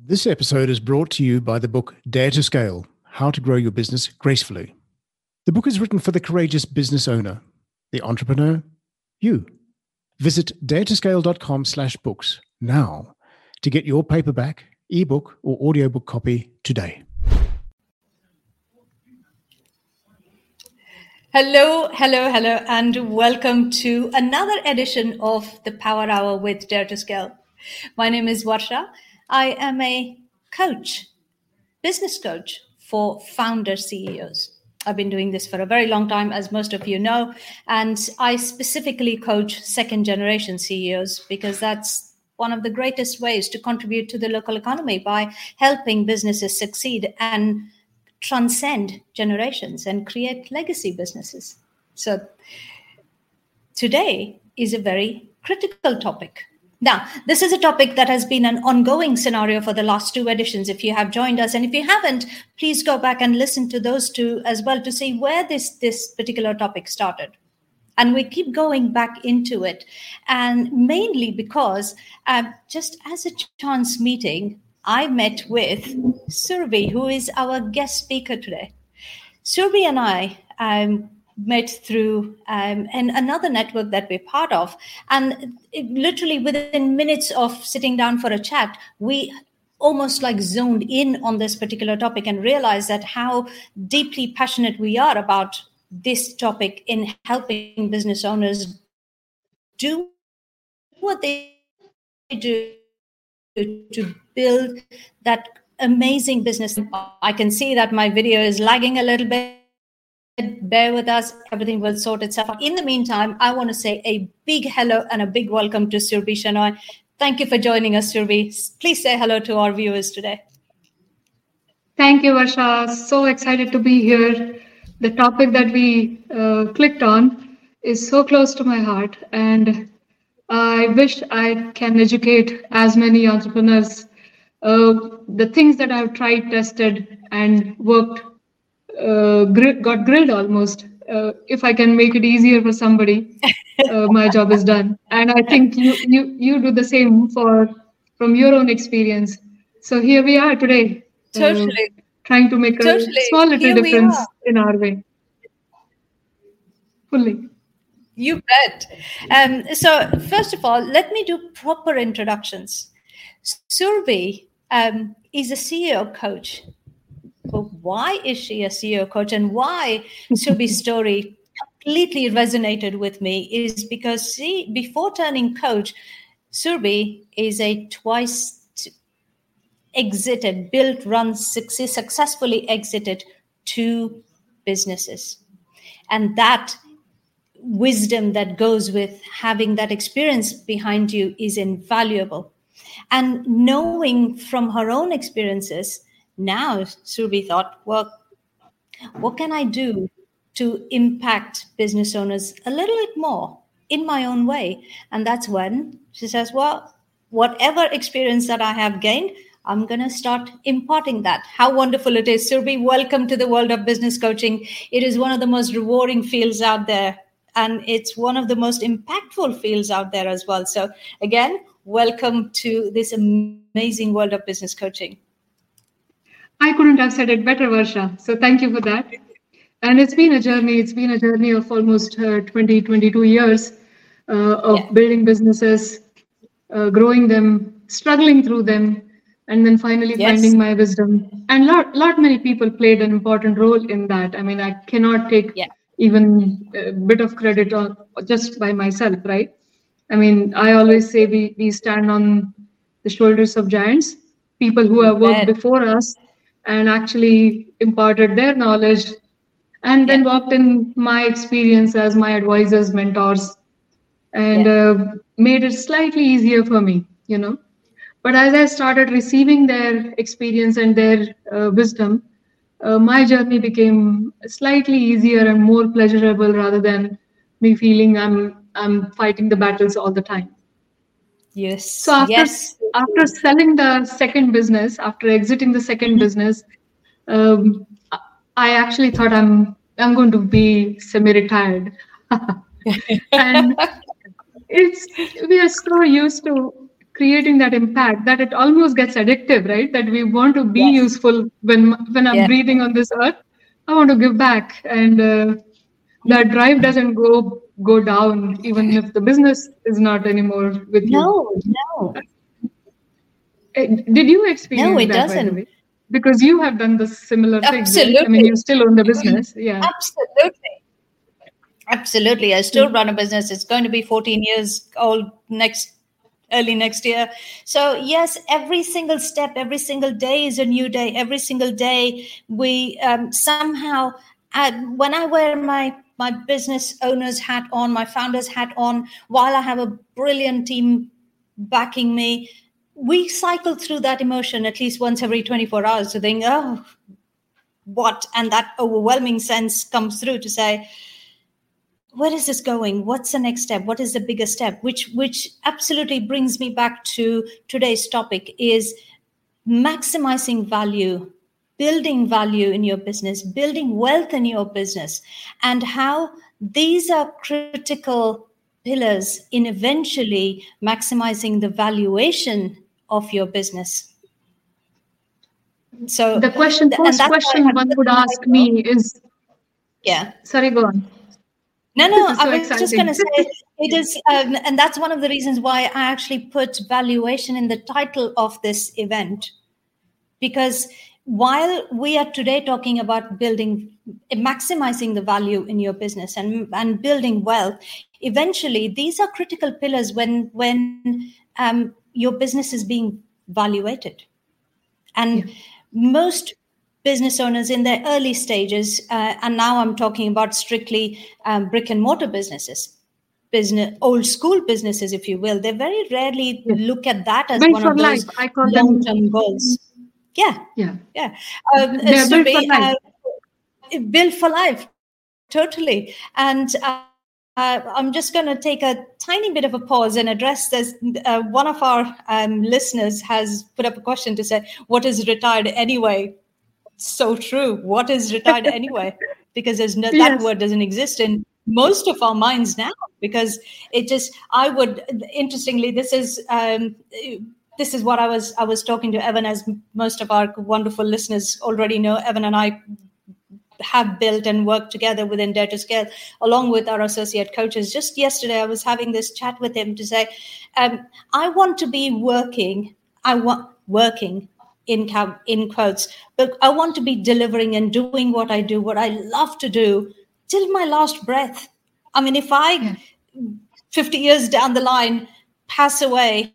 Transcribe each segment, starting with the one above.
This episode is brought to you by the book Dare to Scale How to Grow Your Business Gracefully. The book is written for the courageous business owner, the entrepreneur, you. Visit daretoscale.com slash books now to get your paperback, ebook, or audiobook copy today. Hello, hello, hello, and welcome to another edition of the Power Hour with Dare to Scale. My name is Varsha. I am a coach, business coach for founder CEOs. I've been doing this for a very long time, as most of you know, and I specifically coach second generation CEOs because that's one of the greatest ways to contribute to the local economy by helping businesses succeed and transcend generations and create legacy businesses. So, today is a very critical topic. Now, this is a topic that has been an ongoing scenario for the last two editions. If you have joined us, and if you haven't, please go back and listen to those two as well to see where this, this particular topic started. And we keep going back into it. And mainly because, uh, just as a chance meeting, I met with Surabhi, who is our guest speaker today. Surabhi and I um, met through um, and another network that we're part of. And it, literally within minutes of sitting down for a chat, we almost like zoned in on this particular topic and realized that how deeply passionate we are about this topic in helping business owners do what they do to build that amazing business. I can see that my video is lagging a little bit bear with us. Everything will sort itself out. In the meantime, I want to say a big hello and a big welcome to Surabhi Shenoy. Thank you for joining us, Surabhi. Please say hello to our viewers today. Thank you, Varsha. So excited to be here. The topic that we uh, clicked on is so close to my heart, and I wish I can educate as many entrepreneurs. Uh, the things that I've tried, tested, and worked uh, got grilled almost. Uh, if I can make it easier for somebody, uh, my job is done. And I think you you you do the same for from your own experience. So here we are today. Uh, totally. trying to make totally. a small little here difference in our way. Fully. You bet. Um, so first of all, let me do proper introductions. Surabhi um, is a CEO coach but why is she a CEO coach and why Surabhi's story completely resonated with me is because she, before turning coach, Surabhi is a twice exited, built, run, success, successfully exited two businesses. And that wisdom that goes with having that experience behind you is invaluable. And knowing from her own experiences now Surabhi thought, well, what can I do to impact business owners a little bit more in my own way? And that's when she says, well, whatever experience that I have gained, I'm going to start imparting that. How wonderful it is. Surabhi, welcome to the world of business coaching. It is one of the most rewarding fields out there. And it's one of the most impactful fields out there as well. So, again, welcome to this amazing world of business coaching. I couldn't have said it better, Varsha. So thank you for that. And it's been a journey. It's been a journey of almost uh, 20, 22 years uh, of yeah. building businesses, uh, growing them, struggling through them, and then finally yes. finding my wisdom. And lot, lot many people played an important role in that. I mean, I cannot take yeah. even a bit of credit on just by myself, right? I mean, I always say we, we stand on the shoulders of giants, people who have worked before us and actually imparted their knowledge and then walked in my experience as my advisors mentors and yeah. uh, made it slightly easier for me you know. But as i started receiving their experience and their uh, wisdom uh, my journey became slightly easier and more pleasurable rather than me feeling i'm i'm fighting the battles all the time Yes. So after yes. after selling the second business, after exiting the second business, um, I actually thought I'm I'm going to be semi-retired, and it's we are so used to creating that impact that it almost gets addictive right that we want to be yes. useful when when i'm yeah. breathing on this earth i want to give back and uh, that drive doesn't go go down even if the business is not anymore with you. No no. Eh, did you experience no it that, doesn't. because you have done the similar absolutely. thing right? i mean you still own the business yeah. Absolutely. Absolutely. I still run a business. It's going to be 14 years old next early next year. So yes every single step every single day is a new day. Every single day we um, somehow when i wear my my business owner's hat on, my founder's hat on, while I have a brilliant team backing me, we cycle through that emotion at least once every 24 hours to think, oh, what? And that overwhelming sense comes through to say, where is this going? What's the next step? What is the bigger step? Which which absolutely brings me back to today's topic is maximizing value building value in your business, building wealth in your business, and how these are critical pillars in eventually maximizing the valuation of your business. So the question, first question one would ask me is, yeah. Sorry, go on. No, no, so I was exciting. just going to say it is, um, and that's one of the reasons why I actually put valuation in the title of this event, because while we are today talking about building maximizing the value in your business and and building wealth eventually these are critical pillars when when um, your business is being valuated and yeah. most business owners in their early stages uh, and now i'm talking about strictly um, brick and mortar businesses business old school businesses if you will they very rarely yeah. look at that as one of those long-term goals yeah. Yeah. Yeah. Um, They're built, be, for uh, built for life. Totally. And uh, uh, I'm just going to take a tiny bit of a pause and address this. Uh, one of our um, listeners has put up a question to say, What is retired anyway? So true. What is retired anyway? Because there's no, yes. that word doesn't exist in most of our minds now because it just i would interestingly this is um, this is what I was I was talking to Evan, as most of our wonderful listeners already know. Evan and I have built and worked together within Dare to Scale, along with our associate coaches. Just yesterday, I was having this chat with him to say, um, I want to be working. I want working in in quotes, but I want to be delivering and doing what I do, what I love to do, till my last breath. I mean, if I, yeah. fifty years down the line, pass away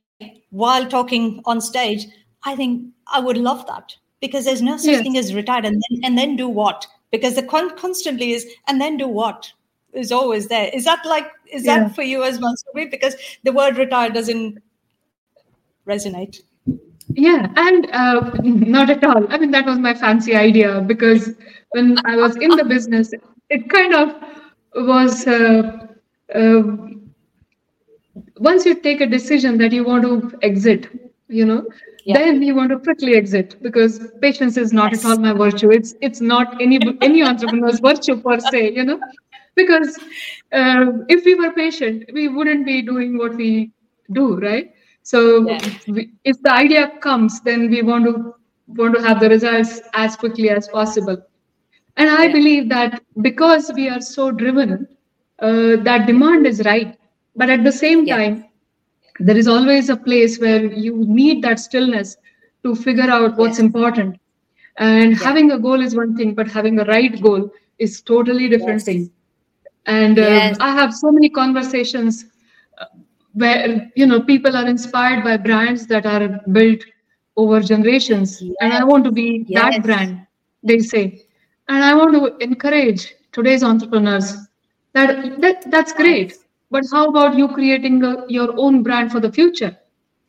while talking on stage, I think I would love that because there's no such yes. thing as retired and then, and then do what? Because the con- constantly is and then do what is always there. Is that like is yeah. that for you as well, Because the word retired doesn't resonate. Yeah, and uh, not at all. I mean, that was my fancy idea because when I was in the business, it kind of was uh, uh, once you take a decision that you want to exit you know yeah. then you want to quickly exit because patience is not yes. at all my virtue it's it's not any any entrepreneur's virtue per se you know because uh, if we were patient we wouldn't be doing what we do right so yeah. we, if the idea comes then we want to want to have the results as quickly as possible and i yeah. believe that because we are so driven uh, that demand is right but at the same yeah. time there is always a place where you need that stillness to figure out what's yes. important and yeah. having a goal is one thing but having a right goal is totally different yes. thing and uh, yes. i have so many conversations uh, where you know people are inspired by brands that are built over generations and i want to be that brand they say and i want to encourage today's entrepreneurs that, that that's great but how about you creating a, your own brand for the future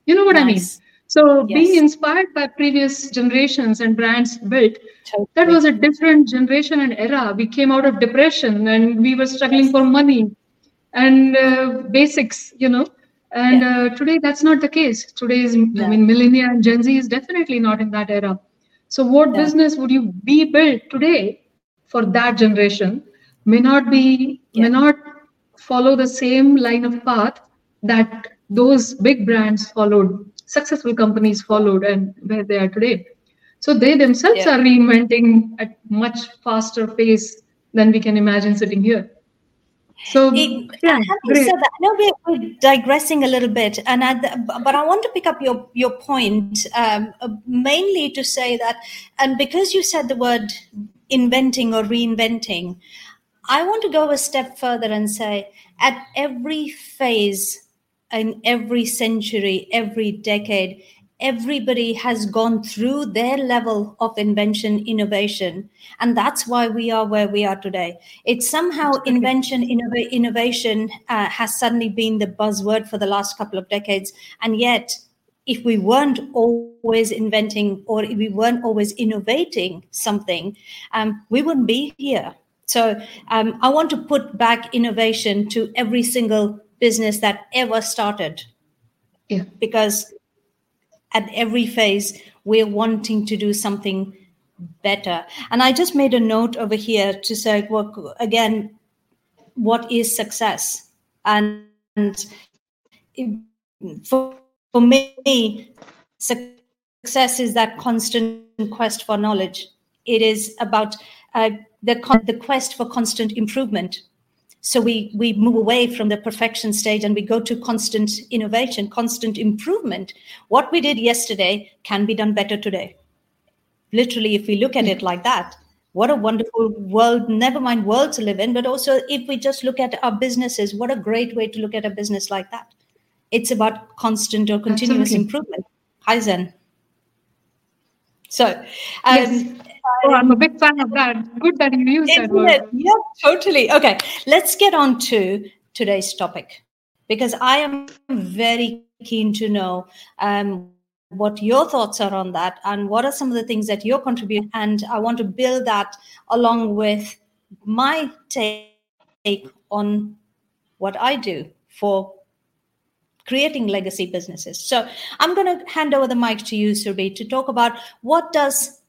you know what nice. i mean so yes. being inspired by previous generations and brands built totally. that was a different generation and era we came out of depression and we were struggling for money and uh, basics you know and yeah. uh, today that's not the case today is i mean millennia and gen z is definitely not in that era so what yeah. business would you be built today for that generation may not be yeah. may not follow the same line of path that those big brands followed, successful companies followed, and where they are today. So they themselves yeah. are reinventing at much faster pace than we can imagine sitting here. So, it, yeah. That, I know we're, we're, digressing a little bit, and I, but I want to pick up your your point um, mainly to say that, and because you said the word inventing or reinventing, I want to go a step further and say at every phase in every century, every decade, everybody has gone through their level of invention, innovation. And that's why we are where we are today. It's somehow invention, innov- innovation uh, has suddenly been the buzzword for the last couple of decades. And yet, if we weren't always inventing or if we weren't always innovating something, um, we wouldn't be here. So um, I want to put back innovation to every single business that ever started. Yeah. Because at every phase, we're wanting to do something better. And I just made a note over here to say, well, again, what is success? And, and for, for me, success is that constant quest for knowledge. It is about uh, the, the quest for constant improvement. So we, we move away from the perfection stage and we go to constant innovation, constant improvement. What we did yesterday can be done better today. Literally, if we look at it like that, what a wonderful world, never mind world to live in, but also if we just look at our businesses, what a great way to look at a business like that. It's about constant or continuous Absolutely. improvement. Kaizen. So, um, yes. Oh, I'm a big fan of that. Good that you use that word. Yeah, totally. Okay, let's get on to today's topic because I am very keen to know um, what your thoughts are on that and what are some of the things that you're contributing. And I want to build that along with my take on what I do for creating legacy businesses. So I'm going to hand over the mic to you, Surabhi, to talk about what does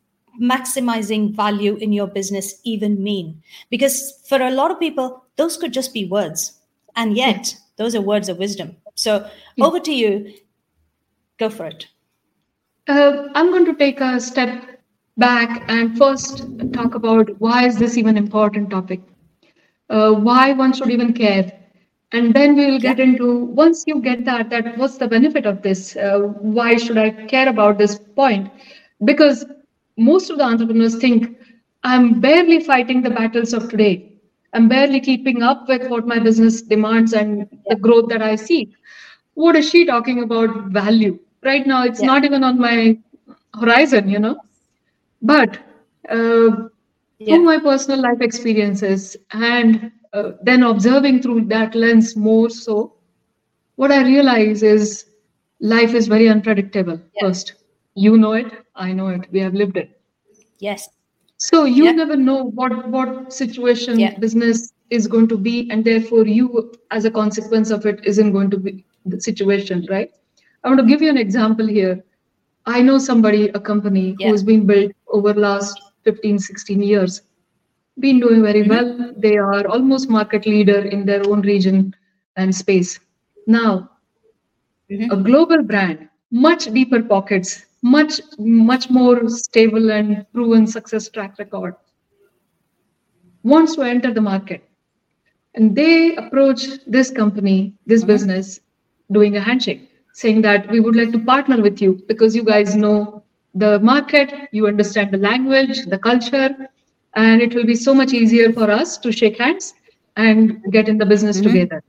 maximizing value in your business even mean? Because for a lot of people, those could just be words. And yet, those are words of wisdom. So over to you. Go for it. Uh, I'm going to take a step back and first talk about why is this even important topic? Uh, why one should even care? And then we will get into once you get that, that what's the benefit of this? Uh, why should I care about this point? Because most of the entrepreneurs think I'm barely fighting the battles of today. I'm barely keeping up with what my business demands and the growth that I see. What is she talking about value? Right now, it's yeah. not even on my horizon, you know. But uh, yeah. through my personal life experiences and uh, then observing through that lens more so, what I realize is life is very unpredictable. Yeah. First, you know it, I know it. We have lived it. Yes. So you yeah. never know what what situation yeah. business is going to be, and therefore you, as a consequence of it, isn't going to be the situation, right? I want to give you an example here. I know somebody, a company yeah. who's been built over last 15, 16 years, been doing very mm-hmm. well. They are almost market leader in their own region and space. Now, mm-hmm. a global brand, much deeper pockets, much much more stable and proven success track record wants to enter the market and they approach this company this mm-hmm. business doing a handshake saying that we would like to partner with you because you guys know the market you understand the language the culture and it will be so much easier for us to shake hands and get in the business mm-hmm. together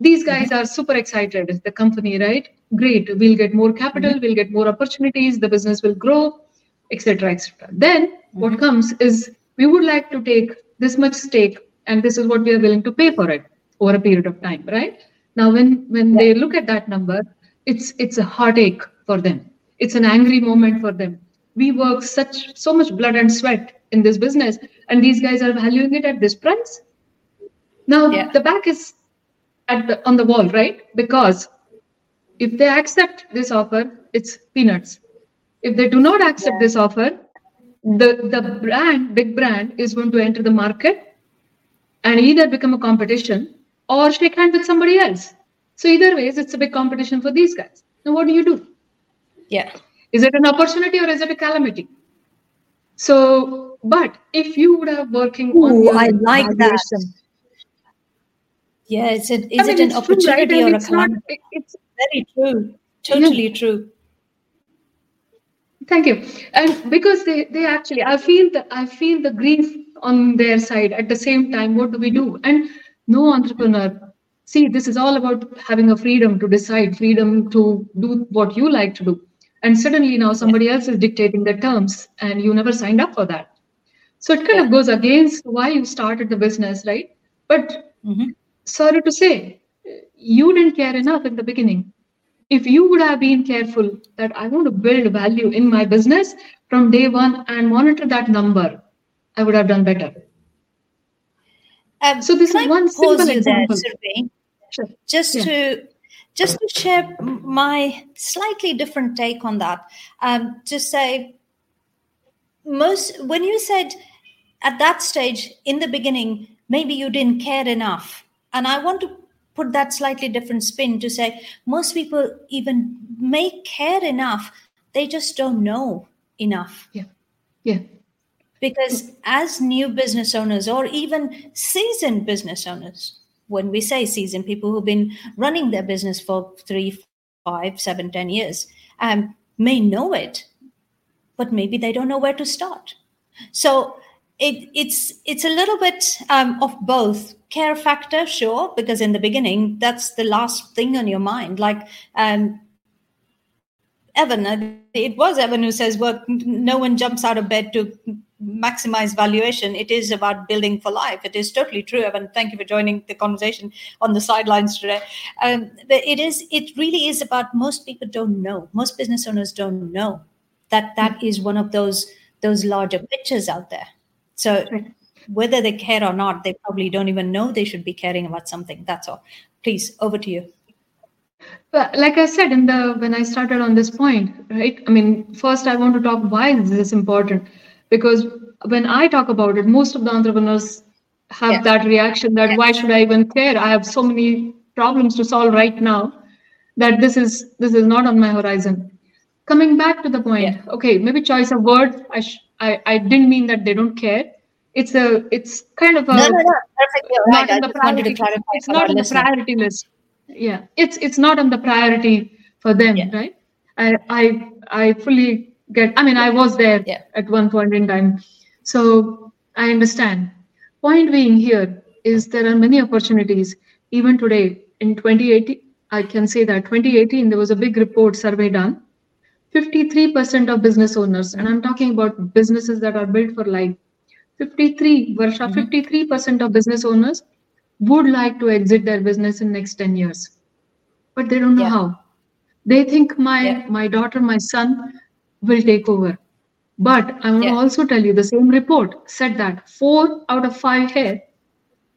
these guys are super excited the company right great we'll get more capital mm-hmm. we'll get more opportunities the business will grow etc etc then mm-hmm. what comes is we would like to take this much stake and this is what we are willing to pay for it over a period of time right now when when yeah. they look at that number it's it's a heartache for them it's an angry moment for them we work such so much blood and sweat in this business and these guys are valuing it at this price now yeah. the back is at the, on the wall, right? Because if they accept this offer, it's peanuts. If they do not accept yeah. this offer, the, the brand, big brand, is going to enter the market and either become a competition or shake hands with somebody else. So either ways, it's a big competition for these guys. Now, what do you do? Yeah. Is it an opportunity or is it a calamity? So, but if you would have working Ooh, on I like that. Valuation- Yeah, is it is I mean, it an it's true, right? opportunity And or a it's not- it- it's Very true. Totally true. Thank you. And because they, they actually, I feel that I feel the grief on their side at the same time. What do we do? And no entrepreneur, see, this is all about having a freedom to decide, freedom to do what you like to do. And suddenly now somebody else is dictating the terms, and you never signed up for that. So it kind of goes against why you started the business, right? But Mhm. Sorry to say, you didn't care enough in the beginning if you would have been careful that I want to build value in my business from day one and monitor that number, I would have done better. Um, So this is I one simple you there, example. Sure. just Yeah. to just to share my slightly different take on that um, to say most when you said at that stage in the beginning maybe you didn't care enough and i want to put that slightly different spin to say most people even may care enough they just don't know enough Yeah. Yeah. Because as new business owners or even seasoned business owners when we say seasoned people who've been running their business for three five seven ten years um, may know it but maybe they don't know where to start so it, it's it's a little bit um, of both care factor sure because in the beginning that's the last thing on your mind like um, Evan, uh, it was Evan who says, "Well, no one jumps out of bed to maximize valuation. It is about building for life." It is totally true, Evan. Thank you for joining the conversation on the sidelines today. Um, but it is, it really is about most people don't know. Most business owners don't know that that is one of those those larger pictures out there. So whether they care or not, they probably don't even know they should be caring about something. That's all. Please, over to you. But like I said in the when I started on this point, right? I mean, first I want to talk why this is important? Because when I talk about it, most of the entrepreneurs have Yeah. that reaction that Yeah. why should I even care? I have so many problems to solve right now that this is this is not on my horizon. Coming back to the point, Yeah. okay, maybe choice of words. I, sh- I I didn't mean that they don't care. It's a it's kind of a no, no, no. Perfect. You're not right. On the just wanted to priority. It's not on the priority list. Yeah, it's it's not on the priority for them, Yeah. right? I I I fully get. I mean, I was there Yeah. at one point in time, so I understand. Point being here is there are many opportunities. Even today, in 2018, I can say that 2018 there was a big report survey done. 53% of business owners, and I'm talking about businesses that are built for life. 53, Varsha, Mhm. 53% of business owners would like to exit their business in next 10 years, but they don't know Yeah. how. They think my Yeah. my daughter, my son will take over. But I want Yeah. to also tell you the same report said that four out of five here,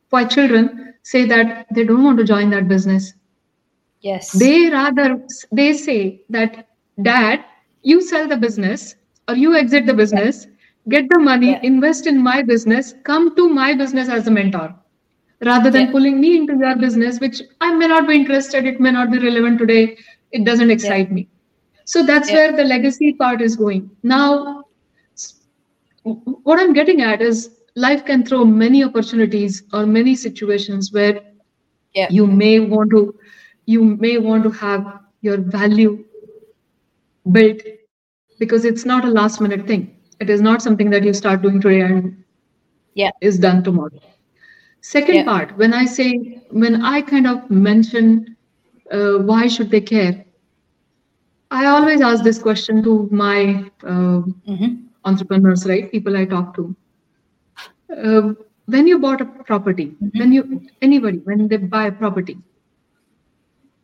five children say that they don't want to join that business Yes. they rather they say that dad you sell the business or you exit the business get the money Yeah. invest in my business come to my business as a mentor rather than Yeah. pulling me into your business which i may not be interested it may not be relevant today it doesn't excite me so that's Yeah. where the legacy part is going now what i'm getting at is life can throw many opportunities or many situations where yeah. you may want to you may want to have your value built because it's not a last minute thing it is not something that you start doing today and Yeah. is done tomorrow second Yeah. part when i say when i kind of mention uh, why should they care i always ask this question to my uh, Mhm. entrepreneurs right people i talk to uh, when you bought a property Mhm. when you anybody when they buy a property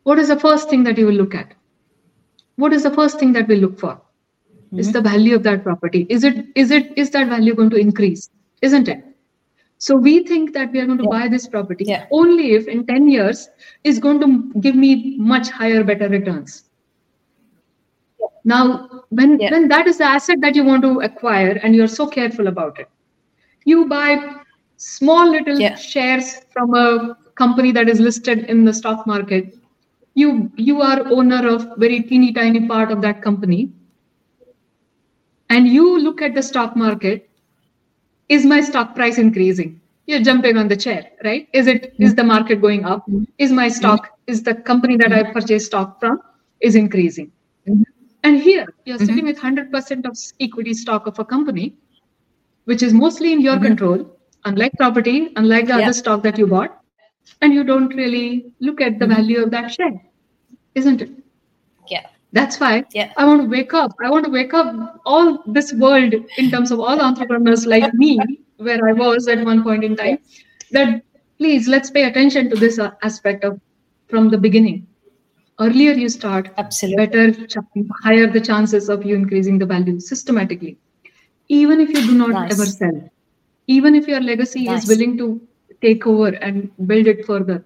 what is the first thing that you will look at what is the first thing that we look for is Mhm. the value of that property is it is it is that value going to increase isn't it so we think that we are going to Yeah. buy this property Yeah. only if in 10 years is going to give me much higher better returns now when Yeah. when that is the asset that you want to acquire and you're so careful about it you buy small little Yeah. shares from a company that is listed in the stock market you you are owner of very teeny tiny part of that company and you look at the stock market is my stock price increasing? You're jumping on the chair right? Is it is the market going up? Is my stock is the company that i purchased stock from is increasing? And here you're sitting with 100% of equity stock of a company which is mostly in your mm-hmm. control unlike property unlike the Yeah. other stock that you bought and you don't really look at the mm-hmm. value of that share isn't it? Yeah. That's why Yeah. I want to wake up. I want to wake up all this world in terms of all entrepreneurs like me, where I was at one point in time. That please let's pay attention to this uh, aspect of from the beginning. Earlier you start, Absolutely. better, higher the chances of you increasing the value systematically. Even if you do not Nice. ever sell, even if your legacy Nice. is willing to take over and build it further,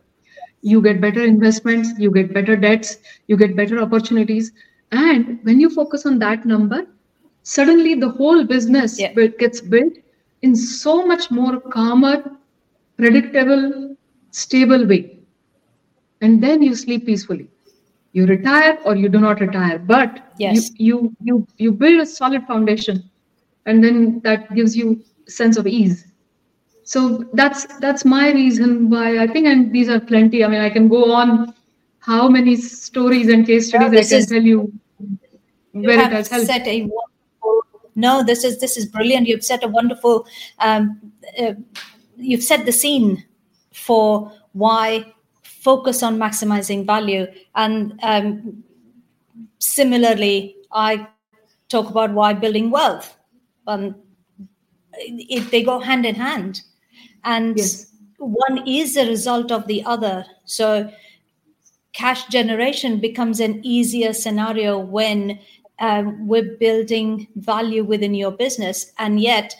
you get better investments, you get better debts, you get better opportunities. And when you focus on that number, suddenly the whole business Yeah. gets built in so much more calmer, predictable, stable way. And then you sleep peacefully. You retire or you do not retire, but Yes. you, you you you build a solid foundation, and then that gives you sense of ease so that's that's my reason why i think and these are plenty. I mean i can go on how many stories and case No, studies i can is- tell you where it has helped. set a no this is this is brilliant. You've set a wonderful um, uh, you've set the scene for why focus on maximizing value. And um, similarly i talk about why building wealth. Um, it, they go hand in hand and Yes. one is a result of the other. So cash generation becomes an easier scenario when um, we're building value within your business. And yet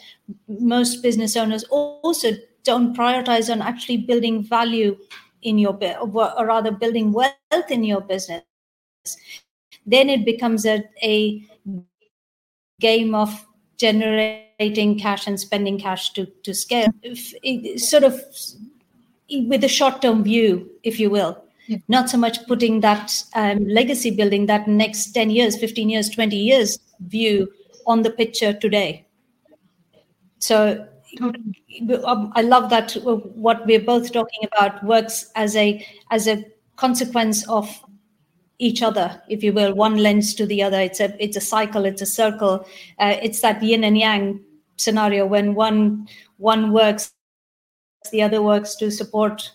most business owners also don't prioritize on actually building value in your or rather building wealth in your business. Then it becomes a, a game of generating cash and spending cash to, to scale If it- sort of with a short-term view if you will. Yeah. not so much putting that um, legacy building that next 10 years 15 years 20 years view on the picture today. So um, I love that uh, what we're both talking about works as a as a consequence of each other, if you will. One lends to the other. It's a it's a cycle. It's a circle. Uh, it's that yin and yang scenario when one one works, the other works to support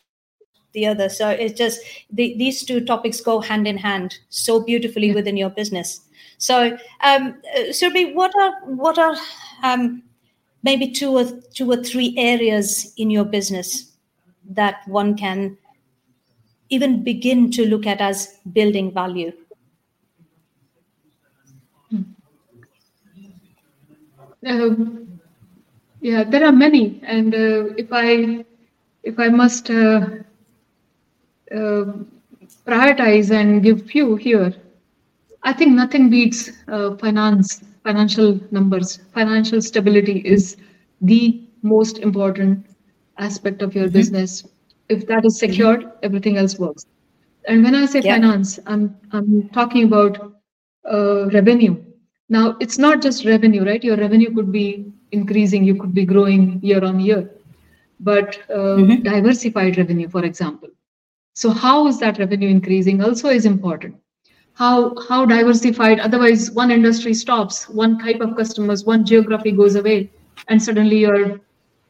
the other. So it's just the, these two topics go hand in hand so beautifully within your business. So, um, uh, Surabhi, what are what are um, maybe two or two or three areas in your business that one can even begin to look at as building value Um, yeah, there are many, and uh, if I if I must uh, uh, prioritize and give few here, I think nothing beats uh, finance, financial numbers. Financial stability is the most important aspect of your business. If that is secured, everything else works. And when I say Yeah. finance, I'm I'm talking about uh, revenue. Now, it's not just revenue, right? Your revenue could be increasing, you could be growing year on year, but uh, Mhm. diversified revenue, for example. So, how is that revenue increasing? Also, is important. How how diversified? Otherwise, one industry stops, one type of customers, one geography goes away, and suddenly you're,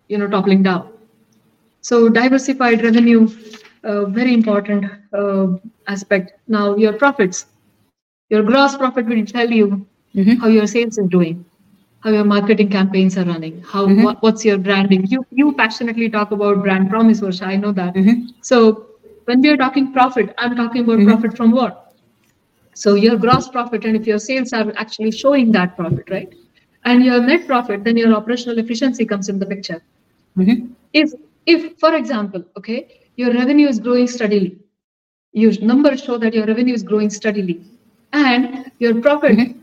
you know, toppling down. So, diversified revenue, uh, very important uh, aspect. Now, your profits, your gross profit will tell you Mhm. how your sales is doing, how your marketing campaigns are running, how Mhm. what, what's your branding. You you passionately talk about brand promise, Varsha. I know that. Mhm. So when we are talking profit, I'm talking about Mhm. profit from what? So your gross profit, and if your sales are actually showing that profit, right? And your net profit, then your operational efficiency comes in the picture. Mhm. If if, for example, okay, your revenue is growing steadily, your numbers show that your revenue is growing steadily, and your profit, Mhm.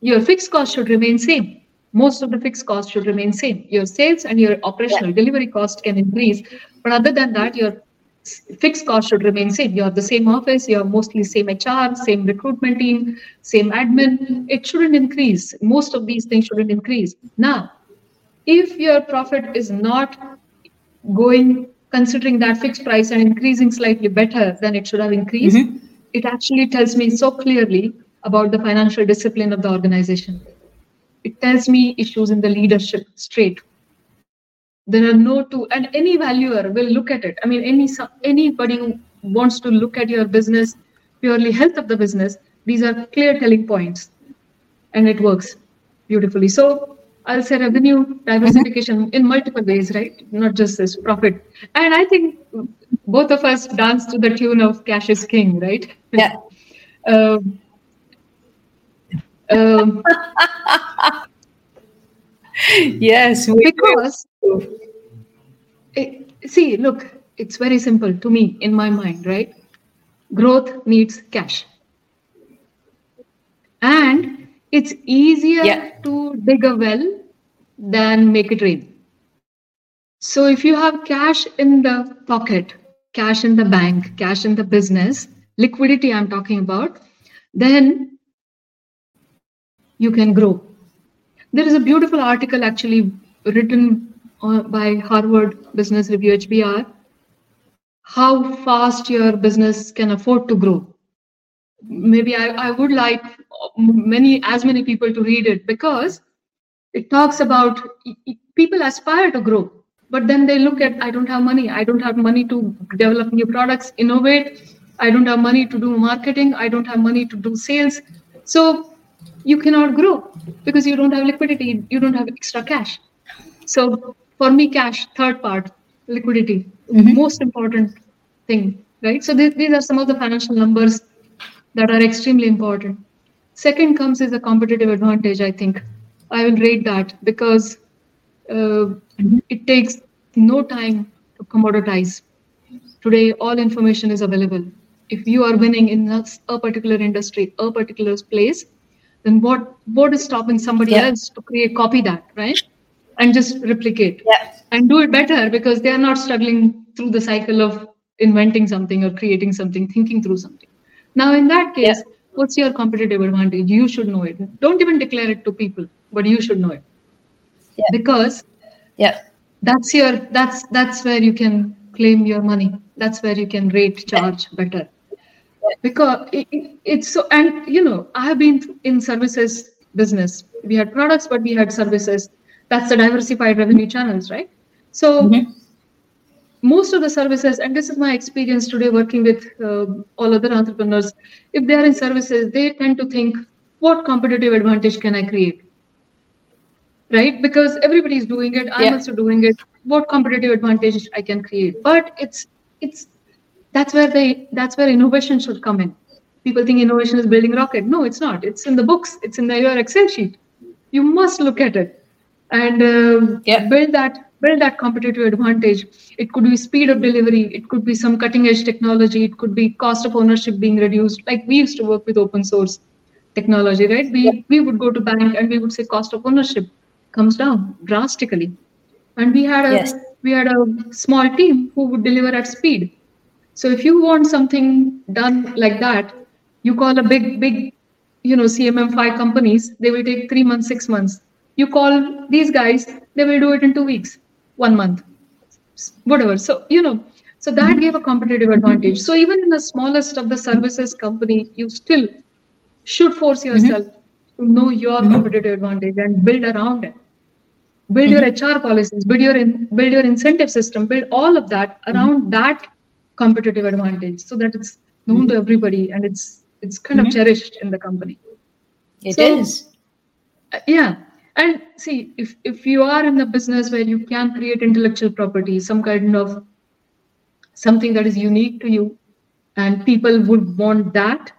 your fixed cost should remain same. Most of the fixed cost should remain same. Your sales and your operational delivery cost can increase, but other than that, your fixed cost should remain same. You have the same office, you have mostly same HR, same recruitment team, same admin. It shouldn't increase. Most of these things shouldn't increase. Now, if your profit is not going considering that fixed price and increasing slightly better than it should have increased, mm-hmm. it actually tells me so clearly about the financial discipline of the organization. It tells me issues in the leadership straight there are no two and any valuer will look at it i mean any anybody who wants to look at your business purely health of the business these are clear telling points and it works beautifully so i'll say revenue diversification in multiple ways right not just this profit and i think both of us dance to the tune of cash is king right yeah um, um, yes because it, see, look, it's very simple to me in my mind, right? Growth needs cash. And it's easier yeah. to dig a well than make it rain. So if you have cash in the pocket, cash in the bank, cash in the business, liquidity I'm talking about, then you can grow. There is a beautiful article actually written uh, by Harvard Business Review HBR how fast your business can afford to grow. Maybe I, I would like uh, many as many people to read it because it talks about people aspire to grow, but then they look at I don't have money, I don't have money to develop new products, innovate, I don't have money to do marketing, I don't have money to do sales. So you cannot grow because you don't have liquidity, you don't have extra cash. So for me cash third part liquidity mm-hmm. most important thing right? So th- these are some of the financial numbers that are extremely important. Second comes is a competitive advantage i think i will rate that because uh, it takes no time to commoditize today all information is available if you are winning in a particular industry a particular place then what what is stopping somebody yeah. else to create copy that right and just replicate yeah. and do it better because they are not struggling through the cycle of inventing something or creating something, thinking through something. Now, in that case, yeah. What's your competitive advantage? You should know it. Don't even declare it to people, but you should know it. Yeah. Because yeah, that's your that's that's where you can claim your money. That's where you can rate charge better. Because it, it, it's so and you know, I have been in services business. We had products, but we had services that's the diversified revenue channels, right? So mm-hmm. Most of the services, and this is my experience today working with uh, all other entrepreneurs, if they are in services, they tend to think, what competitive advantage can I create? Right? Because everybody is doing it, I'm also doing it. What competitive advantage I can create? But it's it's that's where they that's where innovation should come in. People think innovation is building rocket. No, it's not. It's in the books. It's in the, your Excel sheet. You must look at it and uh, yeah. build that build that competitive advantage. It could be speed of delivery. It could be some cutting edge technology. It could be cost of ownership being reduced. Like we used to work with open source technology right? We yeah. we would go to bank and we would say cost of ownership comes down drastically. And we had a yes. we had a small team who would deliver at speed. So if you want something done like that you call a big big you know cmm5 companies they will take 3 months 6 months. You call these guys they will do it in two weeks one month whatever so you know so that gave a competitive advantage so even in the smallest of the services company you still should force mm-hmm. yourself mm-hmm. to know your mm-hmm. competitive advantage and build around it build mm-hmm. your hr policies build your in, build your incentive system build all of that mm-hmm. around that competitive advantage so that it's known to everybody and it's it's kind of cherished in the company It so, is. Uh, yeah and see if if you are in a business where you can create intellectual property some kind of something that is unique to you and people would want that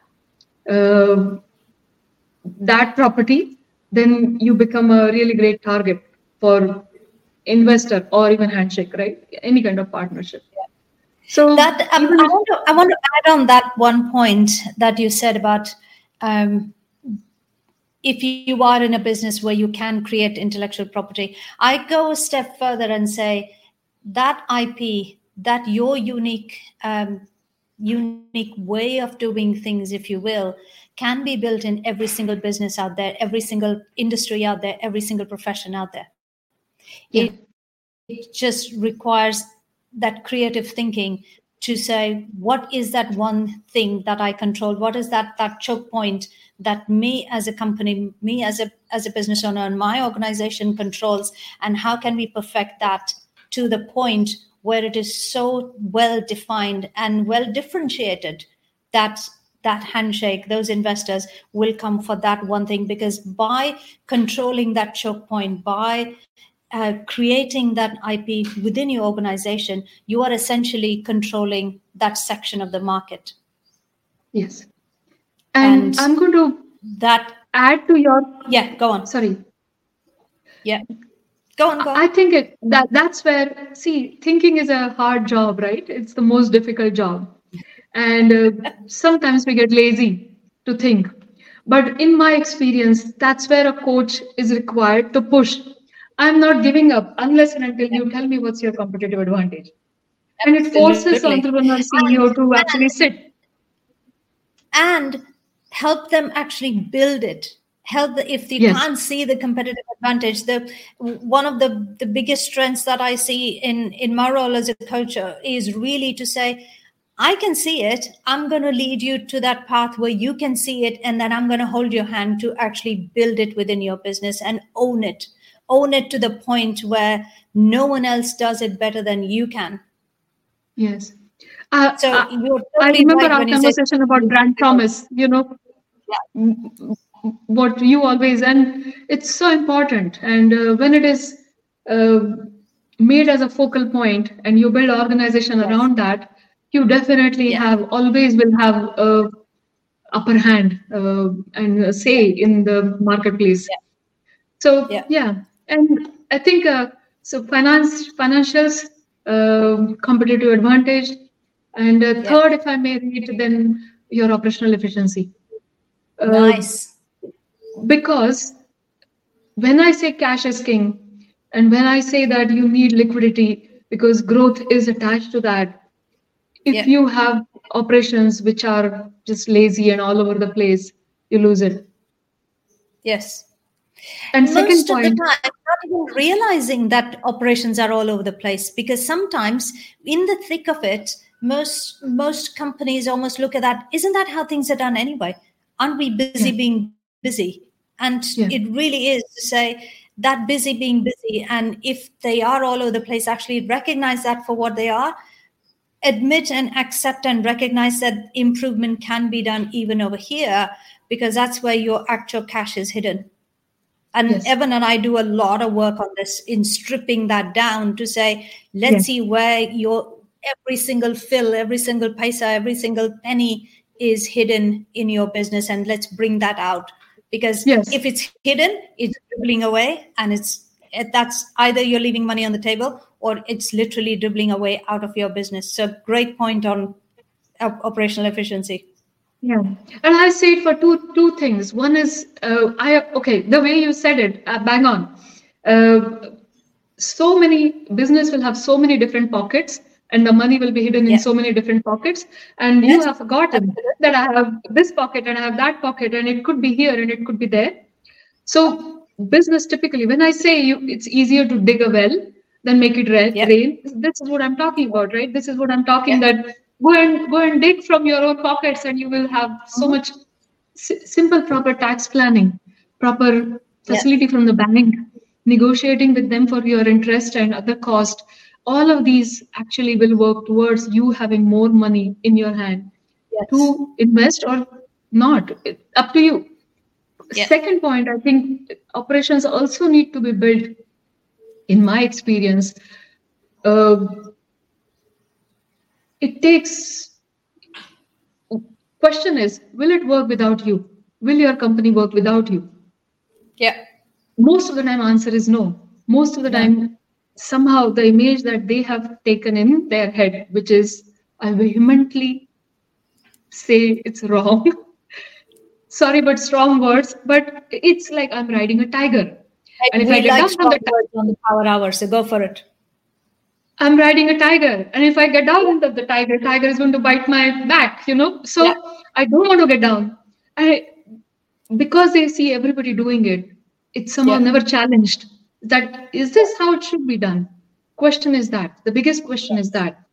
uh, that property then you become a really great target for investor or even handshake right? Any kind of partnership. So that um, I, want to, I want to add on that one point that you said about um, if you are in a business where you can create intellectual property, I go a step further and say that IP that your unique um, unique way of doing things, if you will, can be built in every single business out there, every single industry out there, every single profession out there. Yeah. It, it just requires that creative thinking to say what is that one thing that i control what is that that choke point that me as a company me as a as a business owner and my organization controls and how can we perfect that to the point where it is so well defined and well differentiated that that handshake those investors will come for that one thing? Because by controlling that choke point by uh, creating that ip within your organization you are essentially controlling that section of the market. Yes and, and i'm going to that add to your yeah go on. sorry. Yeah. Go on, go on. i think it, that that's where see thinking is a hard job right? It's the most difficult job. And uh, sometimes we get lazy to think. But in my experience that's where a coach is required to push. I'm not giving up unless and until you tell me what's your competitive advantage. And it forces the entrepreneur ceo to actually sit. And help them actually build it. Help the, if they yes. can't see the competitive advantage the one of the the biggest strengths that i see in in my role as a coach is really to say i can see it. I'm going to lead you to that path where you can see it and then i'm going to hold your hand to actually build it within your business and own it. Own it to the point where no one else does it better than you can. Yes uh, so uh, totally I remember right our conversation about brand promise. You know, yeah. what you always and it's so important. And uh, when it is uh, made as a focal point, and you build organization yes. around that, you definitely yeah. have always will have a upper hand uh, and say in the marketplace. Yeah. So yeah. and I think uh, so. Finance financials competitive advantage and uh, third, if I may read, then your operational efficiency. Uh, nice. Because when I say cash is king, and when I say that you need liquidity because growth is attached to that, if yeah. you have operations which are just lazy and all over the place, you lose it. Yes. And most point, of the time, not even realizing that operations are all over the place because sometimes in the thick of it, most most companies almost look at that isn't that how things are done anyway aren't we busy yeah. being busy and yeah. it really is to say that busy being busy and if they are all over the place actually recognize that for what they are admit and accept and recognize that improvement can be done even over here because that's where your actual cash is hidden and yes. evan and i do a lot of work on this in stripping that down to say let's yes. see where your every single fill, every single paisa, every single penny is hidden in your business, and let's bring that out. Because yes. if it's hidden, it's dribbling away, and it's that's either you're leaving money on the table or it's literally dribbling away out of your business. So great point on operational efficiency. Yeah, and I say it for two two things. One is uh, I okay the way you said it, uh, bang on. Uh, so many business will have so many different pockets and the money will be hidden in so many different pockets. And yes. you have forgotten that i have this pocket and i have that pocket and it could be here and it could be there. So business typically when i say you it's easier to dig a well than make it rain, rain this is what i'm talking about right? This is what i'm talking that go and go and dig from your own pockets and you will have so mm-hmm. much s- simple proper tax planning proper facility from the bank negotiating with them for your interest and other cost all of these actually will work towards you having more money in your hand yes. to invest or not. Up to you. Yes. second point i think operations also need to be built in my experience uh, it takes question is will it work without you? Will your company work without you? Yeah. Most of the time answer is no. Most of the time somehow the image that they have taken in their head, which is I vehemently say it's wrong. Sorry, but strong words. But it's like I'm riding a tiger. and if I get like down from the, on the power hour, so go for it. I'm riding a tiger, and if I get down into the tiger, tiger is going to bite my back, you know. So yeah. I don't want to get down. I because they see everybody doing it, it's somehow yeah. never challenged. That is this how it should be done? Question is that the biggest question is that.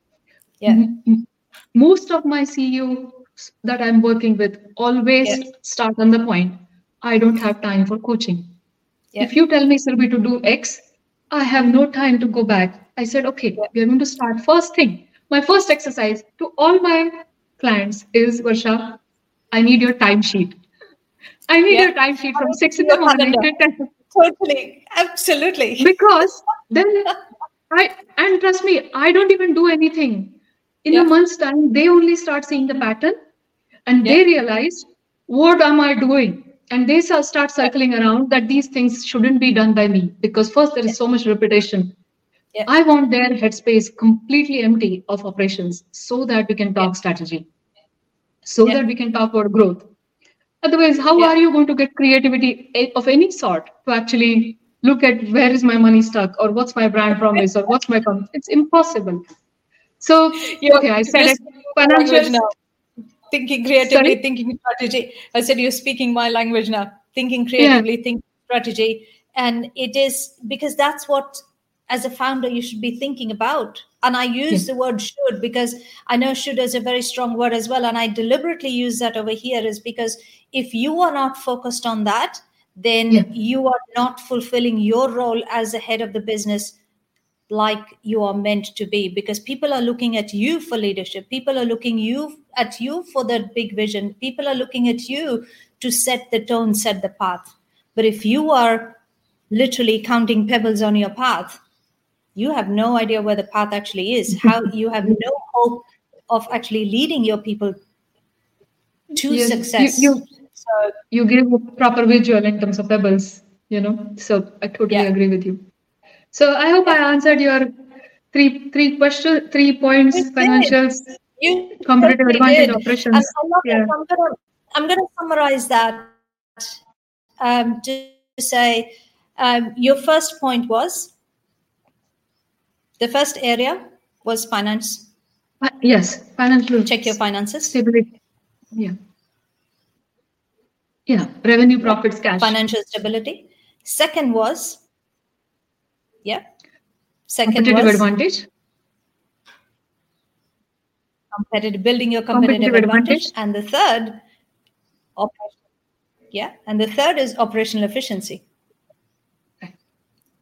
Yeah. Most of my CEOs that I'm working with always start on the point. I don't have time for coaching. Yeah. If you tell me, Surbhi, to do X, I have no time to go back I said, okay, yeah. we are going to start. First thing, my first exercise to all my clients is Varsha, I need your timesheet. I need yeah. your timesheet from six in the morning Totally, absolutely. Because then I and trust me, I don't even do anything. In yeah. a month's time, they only start seeing the pattern and they realize what am I doing? And they start circling around that these things shouldn't be done by me because first there is so much repetition yeah. I want their headspace completely empty of operations so that we can talk yeah. strategy, so yeah. that we can talk about growth. Otherwise, how are you going to get creativity of any sort to actually look at where is my money stuck or what's my brand promise or what's my com- it's impossible. So you're, okay, I said it. Financial now. Thinking creatively, Sorry? thinking strategy. I said you're speaking my language now. Thinking creatively, thinking strategy, and it is because that's what as a founder you should be thinking about and i use the word should because i know should is a very strong word as well and i deliberately use that over here is because if you are not focused on that then yeah. you are not fulfilling your role as the head of the business like you are meant to be because people are looking at you for leadership. People are looking you at you for that big vision. People are looking at you to set the tone set the path. But if you are literally counting pebbles on your path you have no idea where the path actually is. How you have no hope of actually leading your people to success you, you, so, you give a proper visual in terms of pebbles you know so i totally yeah. agree with you so i hope i answered your three three questions three points financials you competitive advantage did. operations I'm, yeah. I'm, gonna, I'm gonna summarize that um, to say um, your first point was the first area was finance. Uh, yes, financial. Check your finances. Stability. Yeah. Yeah, revenue, profits, cash. Financial stability. Second was, yeah. Second competitive was advantage. Competitive, building your competitive, competitive advantage. advantage. And the third, yeah, and the third is operational efficiency.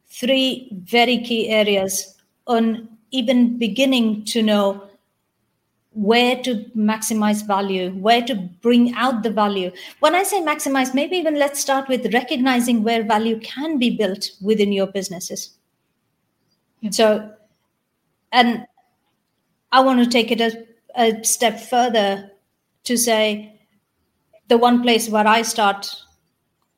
Three very key areas on even beginning to know where to maximize value, where to bring out the value. When I say maximize, maybe even let's start with recognizing where value can be built within your businesses. Yeah. So, and I want to take it a, a step further to say the one place where I start,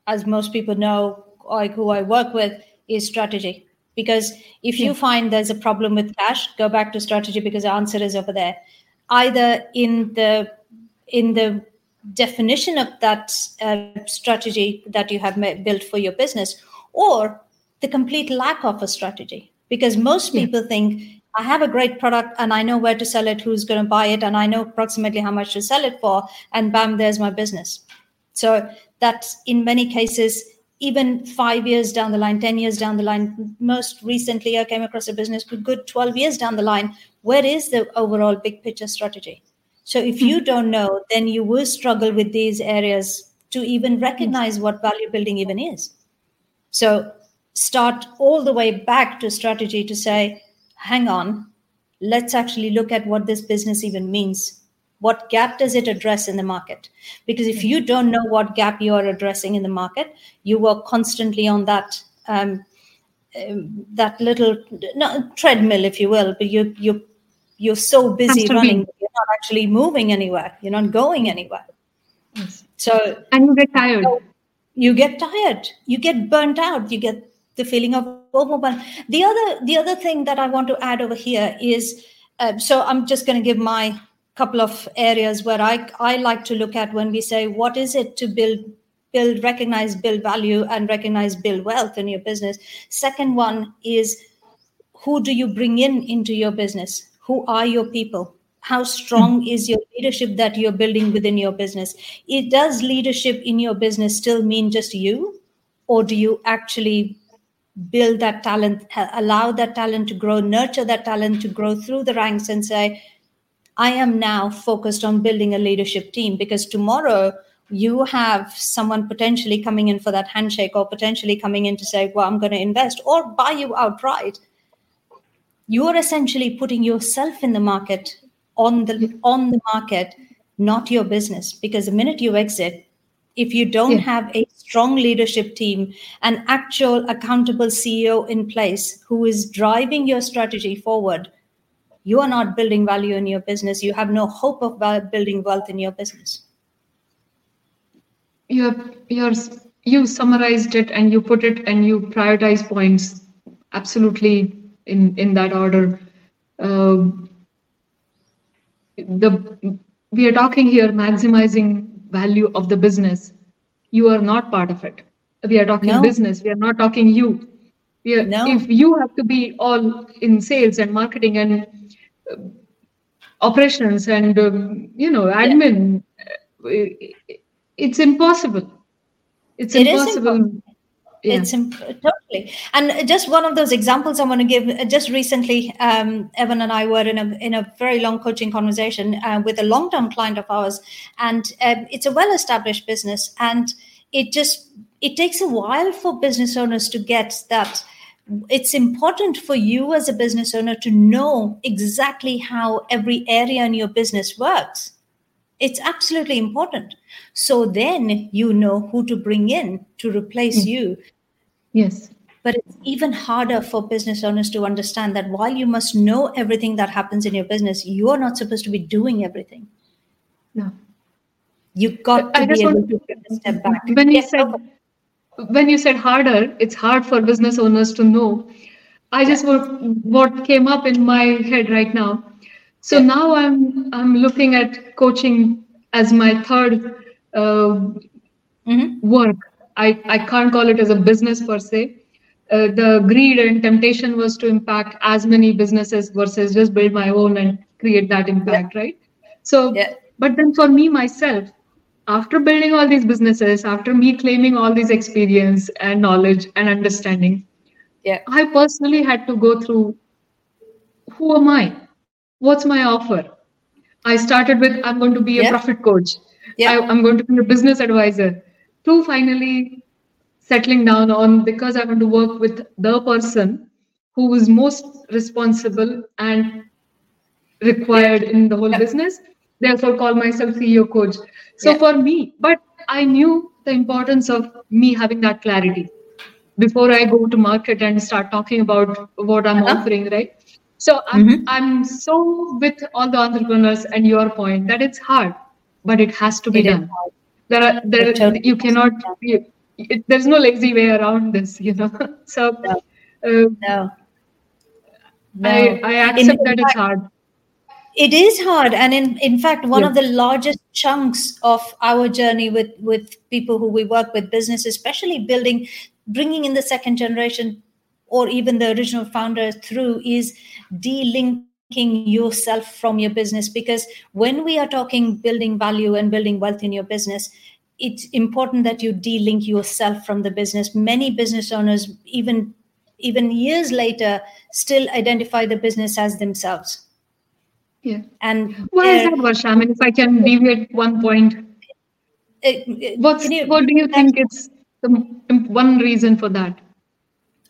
as most people know, like who I work with, is strategy because if you find there's a problem with cash go back to strategy because the answer is over there either in the in the definition of that uh, strategy that you have built for your business or the complete lack of a strategy because most people yeah. think I have a great product and I know where to sell it, who's going to buy it, and I know approximately how much to sell it for, and bam, there's my business. So that in many cases even five years down the line, 10 years down the line, most recently I came across a business good 12 years down the line. Where is the overall big picture strategy? So if you don't know, then you will struggle with these areas to even recognize what value building even is. So start all the way back to strategy to say, hang on, let's actually look at what this business even means. What gap does it address in the market? Because if you don't know what gap you are addressing in the market you work constantly on that um, um, that little no, treadmill if you will but you you you're so busy running you're not actually moving anywhere. You're not going anywhere. Yes. so and you get tired. so you get tired. You get burnt out. You get the feeling of overwhelm. The other the other thing that i want to add over here is uh, so i'm just going to give my couple of areas where I, I like to look at when we say what is it to build build recognize build value and recognize build wealth in your business? Second one is who do you bring in into your business? Who are your people? How strong mm. is your leadership that you're building within your business? It does leadership in your business still mean just you, or do you actually build that talent, allow that talent to grow, nurture that talent to grow through the ranks, and say, I am now focused on building a leadership team because tomorrow you have someone potentially coming in for that handshake or potentially coming in to say, Well, I'm going to invest or buy you outright. You're essentially putting yourself in the market on the on the market, not your business. Because the minute you exit, if you don't yeah. have a strong leadership team, an actual accountable CEO in place who is driving your strategy forward, you are not building value in your business. You have no hope of building wealth in your business you you're you summarized it and you put it and you prioritize points absolutely in in that order. Uh, the we are talking here maximizing value of the business. You are not part of it. We are talking no. business. We are not talking you. We are, no. if you have to be all in sales and marketing and uh, operations and um, you know admin yeah. Uh, it's impossible. It's it impossible yeah. it's imp- totally and just one of those examples i want to give just recently um, evan and i were in a in a very long coaching conversation uh, with a long term client of ours and um, it's a well established business and it just it takes a while for business owners to get that it's important for you as a business owner to know exactly how every area in your business works it's absolutely important. So then you know who to bring in to replace mm. you. Yes. But it's even harder for business owners to understand that while you must know everything that happens in your business, you are not supposed to be doing everything. No. You've got to I be able to step back. When you said when you said harder, it's hard for business owners to know. I just what, what came up in my head right now so now I'm I'm looking at coaching as my third uh, mm-hmm. work. I, I can't call it as a business per se. Uh, the greed and temptation was to impact as many businesses versus just build my own and create that impact, yeah. right? So, yeah. but then for me myself, after building all these businesses, after me claiming all these experience and knowledge and understanding, yeah, I personally had to go through who am I? what's my offer i started with i'm going to be a profit coach yeah. I, i'm going to be a business advisor to finally settling down on because i want to work with the person who is most responsible and required in the whole yeah. business therefore call myself ceo coach so for me but i knew the importance of me having that clarity before i go to market and start talking about what i'm uh-huh. offering right so I'm, mm-hmm. I'm so with all the entrepreneurs and your point that it's hard, but it has to be it done. There are there totally you cannot you, it, there's no lazy way around this, you know. so no. Uh, no. no. I, I accept in, that it's hard. It is hard, and in in fact, one yeah. of the largest chunks of our journey with with people who we work with, business, especially building, bringing in the second generation or even the original founder through is delinking yourself from your business because when we are talking building value and building wealth in your business it's important that you de-link yourself from the business many business owners even even years later still identify the business as themselves yeah and why is that Varsha? I mean, if I can deviate one point, uh, uh, what's you, what do you think it's the one reason for that?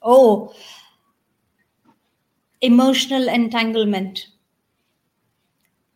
Oh, emotional entanglement.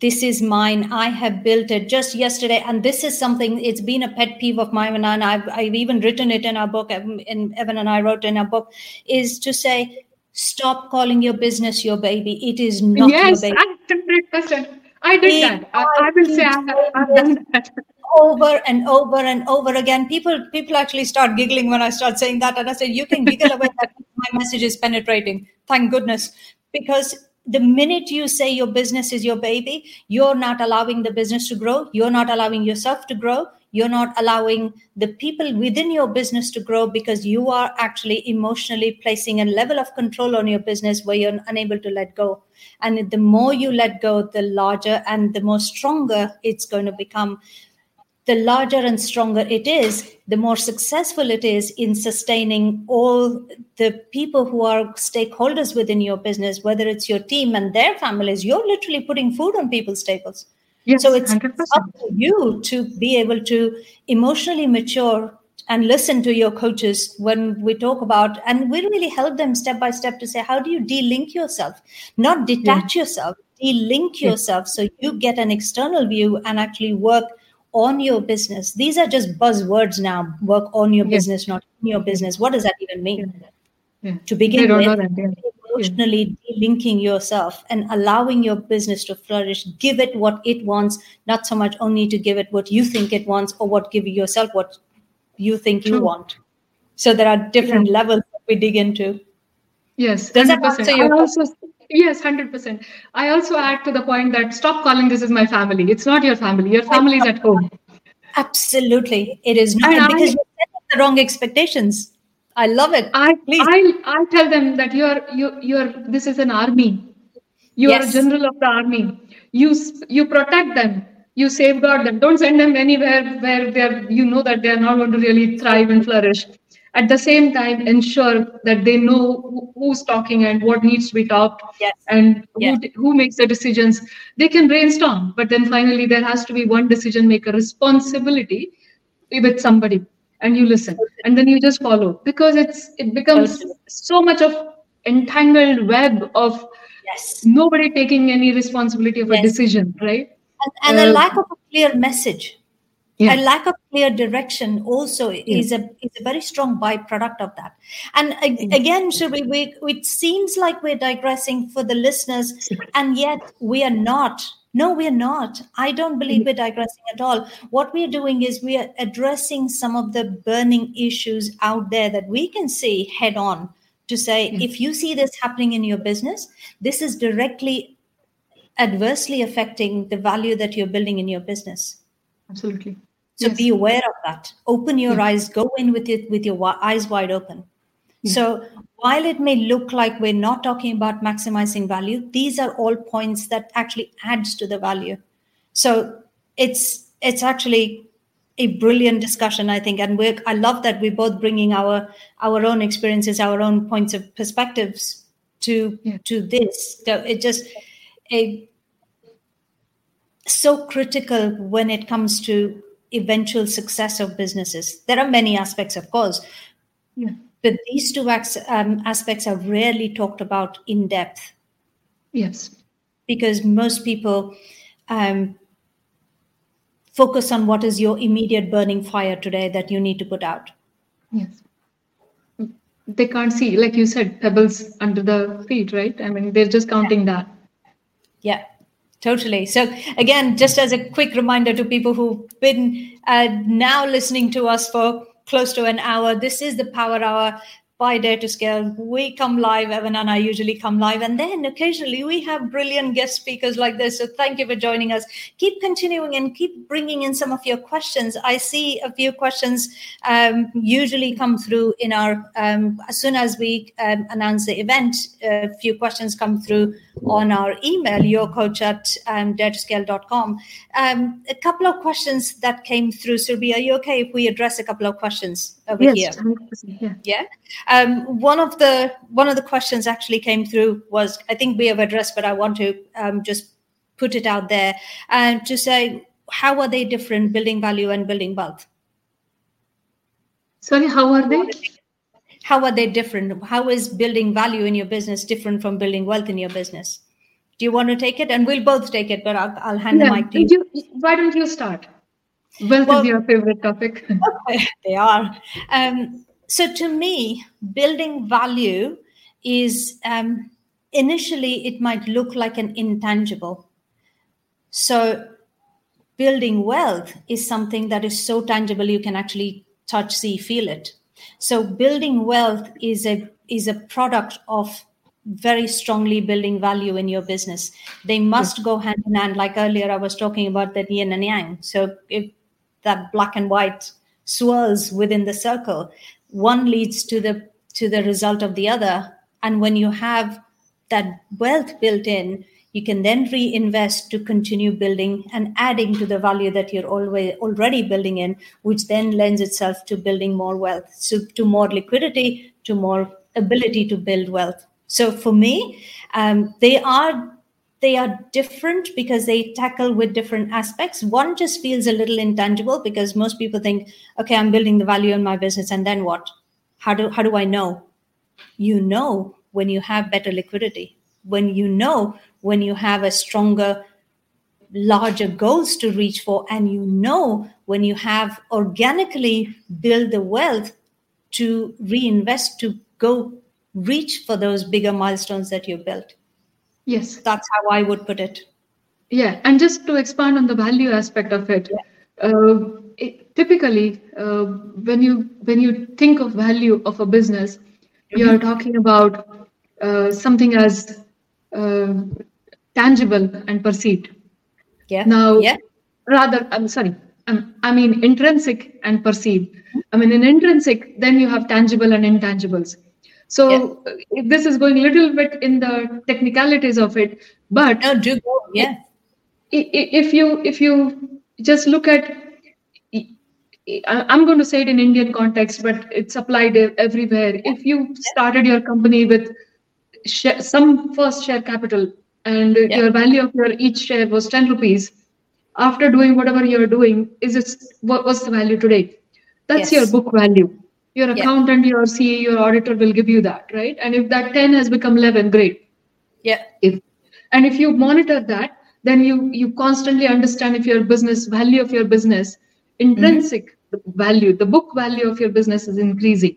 This is mine. I have built it just yesterday. And this is something, it's been a pet peeve of mine. And I've, I've even written it in our book, and Evan and I wrote in our book, is to say, stop calling your business your baby. It is not yes, your baby. 100%. I did that. I, I will say I have done that over and over and over again. People people actually start giggling when I start saying that, and I said, "You can giggle away that my message is penetrating." Thank goodness, because the minute you say your business is your baby, you're not allowing the business to grow. You're not allowing yourself to grow. You're not allowing the people within your business to grow because you are actually emotionally placing a level of control on your business where you're unable to let go and the more you let go the larger and the more stronger it's going to become the larger and stronger it is, the more successful it is in sustaining all the people who are stakeholders within your business, whether it's your team and their families. You're literally putting food on people's tables. Yes, so it's 100%. up to you to be able to emotionally mature and listen to your coaches when we talk about and we really help them step by step to say how do you de-link yourself not detach yeah. yourself de-link yeah. yourself so you get an external view and actually work on your business. These are just buzzwords now. Work on your business, not in your business. What does that even mean? Yeah. To begin with, emotionally linking yourself and allowing your business to flourish. Give it what it wants, not so much only to give it what you think it wants or what give yourself what you think you want. So there are different yeah. levels that we dig into. Yes, does 100%. that answer your Yes, 100%. I also add to the point that stop calling this is my family. It's not your family. Your family is at home. Absolutely. It is not and because I, you set the wrong expectations. I love it. I, Please. I, I tell them that you're, you, you're, this is an army. You yes. are a general of the army. You, you protect them. You safeguard them. Don't send them anywhere where they're, you know that they're not going to really thrive and flourish at the same time ensure that they know who's talking and what needs to be talked yes. and yes. Who, who makes the decisions they can brainstorm but then finally there has to be one decision maker responsibility with somebody and you listen. And then you just follow. Because it's it becomes so much of entangled web of yes. nobody taking any responsibility of yes. a decision right? And, and uh, a lack of a clear message. Yeah. a lack of clear direction also yeah. is a is a very strong byproduct of that. And again Shubhi, we, it seems like we're digressing for the listeners and yet we are not no we're not i don't mm-hmm. believe we're digressing at all what we're doing is we are addressing some of the burning issues out there that we can see head on to say if you see this happening in your business this is directly adversely affecting the value that you're building in your business absolutely so yes. be aware of that. Open your yeah. eyes. Go in with it with your eyes wide open. So while it may look like we're not talking about maximizing value, these are all points that actually adds to the value. So it's it's actually a brilliant discussion, I think, and we I love that we're both bringing our our own experiences, our own points of perspectives to yeah. to this. So it just a so critical when it comes to eventual success of businesses. There are many aspects, of course, yeah. But these two um, aspects are rarely talked about in depth. Yes. Because most people um, focus on what is your immediate burning fire today that you need to put out. Yes. They can't see, like you said, pebbles under the feet, right? I mean, they're just counting yeah. that. Yeah. Totally. So, again, just as a quick reminder to people who've been uh, now listening to us for close to an hour, this is the Power Hour by Dare to Scale. We come live, Evan and I usually come live, and then occasionally we have brilliant guest speakers like this. So thank you for joining us. Keep continuing and keep bringing in some of your questions. I see a few questions um, usually come through in our, um, as soon as we um, announce the event, a few questions come through on our email, yourcoach at um, daretoscale.com. Um, a couple of questions that came through. Surbhi, are you okay if we address a couple of questions over yes, here? Yeah. Yeah. Um, one of the one of the questions actually came through was I think we have addressed, but I want to um, just put it out there and to say how are they different, building value and building wealth? Sorry, how are they? How are they different? How is building value in your business different from building wealth in your business? Do you want to take it? And we'll both take it, but I'll, I'll hand yeah. the mic to you. you. Why don't you start? Wealth well, is your favorite topic. they are. Um, so to me, building value is um, initially it might look like an intangible. So building wealth is something that is so tangible you can actually touch, see, feel it. So building wealth is a is a product of very strongly building value in your business. They mm-hmm. must go hand in hand. Like earlier, I was talking about the yin and yang. So if that black and white swirls within the circle one leads to the to the result of the other and when you have that wealth built in you can then reinvest to continue building and adding to the value that you're always already building in which then lends itself to building more wealth so to more liquidity to more ability to build wealth. So for me um, they are they are different because they tackle with different aspects. One just feels a little intangible because most people think okay i'm building the value in my business and then what? How do how do i know? You know when you have better liquidity when you know when you have a stronger larger goals to reach for and you know when you have organically build the wealth to reinvest to go reach for those bigger milestones that you built Yes. That's how I would put it. Yeah. And just to expand on the value aspect of it, yeah. uh, it typically uh, when you when you think of value of a business, mm-hmm. you are talking about uh, something as uh, tangible and perceived. Yeah. Now, yeah. rather, I'm sorry. I'm, I mean intrinsic and perceived. I mean in intrinsic, then you have tangible and intangibles. So yeah. this is going a little bit in the technicalities of it, but no, do go. Yeah. If you if you just look at, I'm going to say it in Indian context, but it's applied everywhere. If you started your company with share, some first share capital and yeah. your value of your each share was 10 rupees, after doing whatever you're doing, is it what, what's the value today? That's yes. your book value your accountant, yeah. your CA, your auditor will give you that, right? And if that 10 has become 11, great. Yeah. If and if you monitor that, then you you constantly understand if your business value of your business, intrinsic mm-hmm. value, the book value of your business is increasing.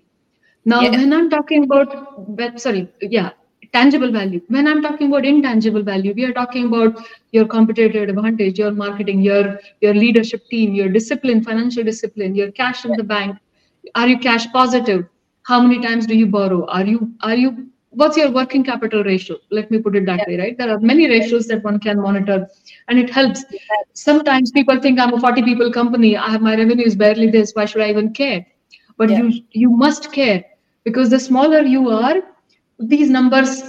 Now, yeah. when I'm talking about sorry, yeah, tangible value. When I'm talking about intangible value, we are talking about your competitive advantage, your marketing, your your leadership team, your discipline, financial discipline, your cash in the bank, are you cash positive? How many times do you borrow? Are you are you what's your working capital ratio? Let me put it that yeah. way right? There are many ratios that one can monitor and it helps. Sometimes people think i'm a 40 people company. I have my revenue is barely this. Why should i even care? But yeah. you you must care because the smaller you are these numbers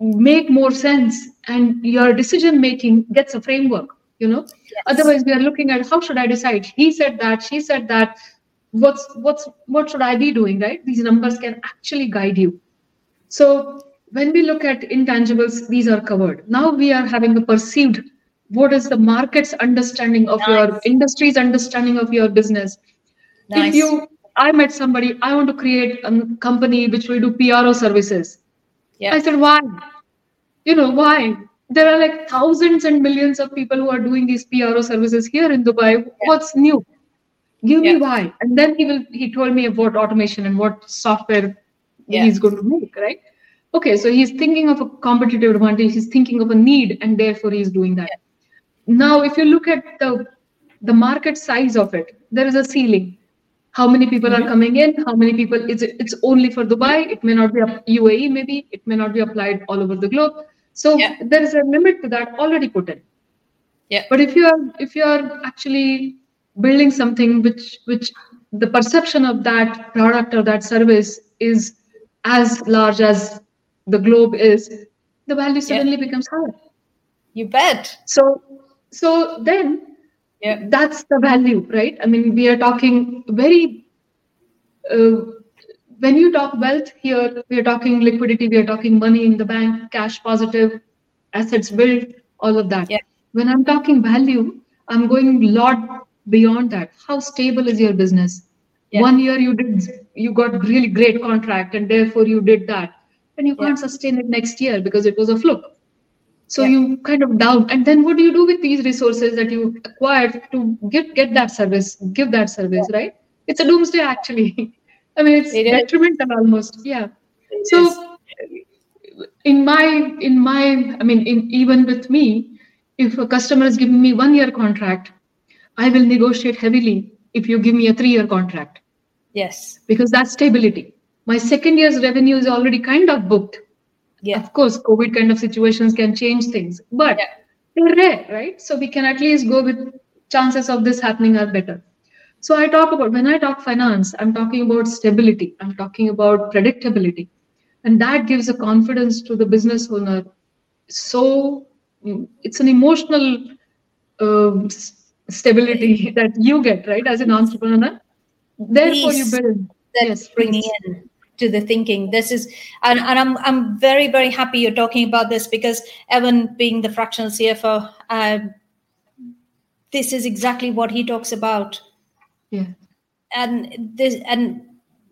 make more sense and your decision making gets a framework you know? Yes. otherwise we are looking at how should i decide? He said that she said that. What's what's what should i be doing right? These numbers can actually guide you. So when we look at intangibles these are covered. Now we are having a perceived what is the market's understanding of nice. your industry's understanding of your business? Nice. if you i met somebody i want to create a company which will do pro services. Yeah. i said why? You know why? There are like thousands and millions of people who are doing these pro services here in dubai. Yeah. what's new? Give yeah. me why. And then he will he told me about automation and what software yeah. he's going to make right? Okay so he's thinking of a competitive advantage. He's thinking of a need and therefore he's doing that. Now if you look at the the market size of it there is a ceiling how many people mm-hmm. are coming in? How many people it's it's only for dubai? It may not be uae maybe. It may not be applied all over the globe. So yeah. there is a limit to that already put in. Yeah. But if you are if you are actually building something which which the perception of that product or that service is as large as the globe is the value suddenly yeah. becomes higher. You bet. So so then yeah. That's the value right? I mean we are talking very uh, when you talk wealth here we are talking liquidity we are talking money in the bank cash positive assets built all of that. Yeah. when i'm talking value i'm going a lot beyond that. How stable is your business? Yeah. one year you did you got really great contract and therefore you did that. And you can't sustain it next year because it was a fluke so yeah. you kind of doubt and then what do you do with these resources that you acquired to get get that service give that service yeah. right it's a doomsday actually i mean it's it detrimental almost yeah it so is. in my in my i mean in even with me if a customer is giving me one year contract I will negotiate heavily if you give me a three year contract. Yes. Because that's stability. My second year's revenue is already kind of booked. Yeah. Of course, COVID kind of situations can change things, but yeah. they're rare, right? So we can at least go with chances of this happening are better. So I talk about when I talk finance, I'm talking about stability, I'm talking about predictability. And that gives a confidence to the business owner. So it's an emotional uh, stability that you get, right, as an entrepreneur. Therefore, you build. That yes, to the thinking. This is, and, and I'm I'm very very happy you're talking about this because Evan, being the fractional CFO, um, this is exactly what he talks about. Yeah. And this and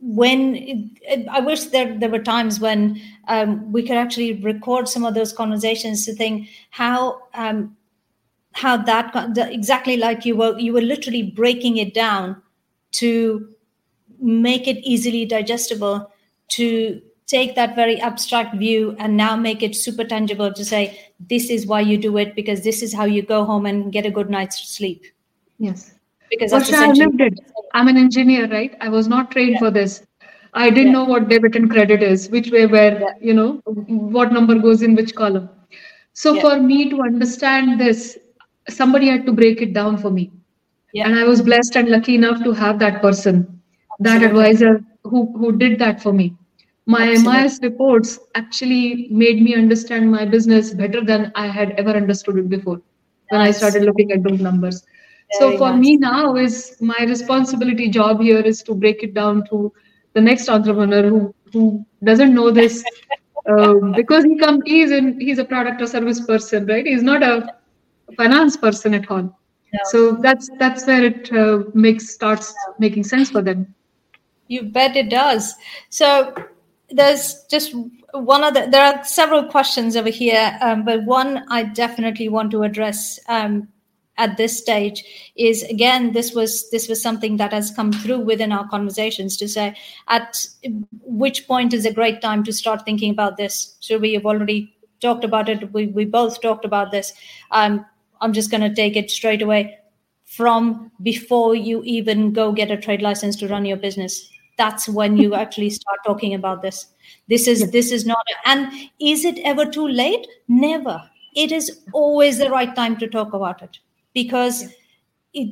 when it, I wish there there were times when um, we could actually record some of those conversations to think how um, how that exactly like you were you were literally breaking it down to make it easily digestible to take that very abstract view and now make it super tangible to say this is why you do it because this is how you go home and get a good night's sleep yes because I lived it. I'm an engineer, right? I was not trained yeah. for this. I didn't yeah. know what debit and credit is, which way where yeah. you know what number goes in which column. So for me to understand this, somebody had to break it down for me. And I was blessed and lucky enough to have that person, that advisor who who did that for me. My MIS reports actually made me understand my business better than I had ever understood it before when I started looking at those numbers. Very so for nice. me now is my responsibility job here is to break it down to the next entrepreneur who who doesn't know this um, because he come he's in he's a product or service person right? He's not a finance person at all. No. so that's that's where it uh, makes starts making sense for them you bet it does. So there's just one other there are several questions over here um, but one i definitely want to address um, at this stage is again this was this was something that has come through within our conversations to say at which point is a great time to start thinking about this? So we have already talked about it. We, we both talked about this. Um, i'm just going to take it straight away from before you even go get a trade license to run your business that's when you actually start talking about this. This is this is not and is it ever too late? Never. It is always the right time to talk about it because it,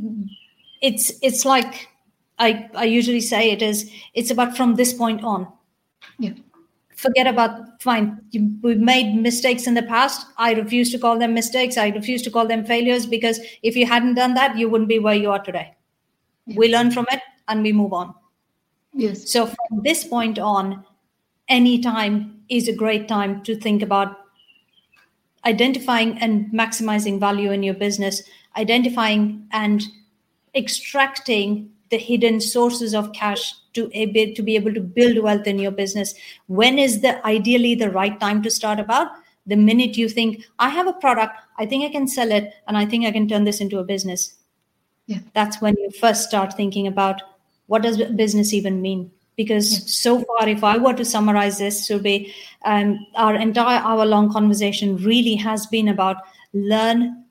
it's it's like I, I usually say it is it's about from this point on. Yeah. Forget about fine we've made mistakes in the past. I refuse to call them mistakes. I refuse to call them failures because if you hadn't done that you wouldn't be where you are today. Yeah. we learn from it and we move on yes. So from this point on any time is a great time to think about identifying and maximizing value in your business identifying and extracting the hidden sources of cash to, able, to be able to build wealth in your business. When is the ideally the right time to start about? The minute you think i have a product i think i can sell it and i think i can turn this into a business. Yeah. That's when you first start thinking about what does business even mean because yeah. so far if i were to summarize this so be um, our entire hour long conversation really has been about learn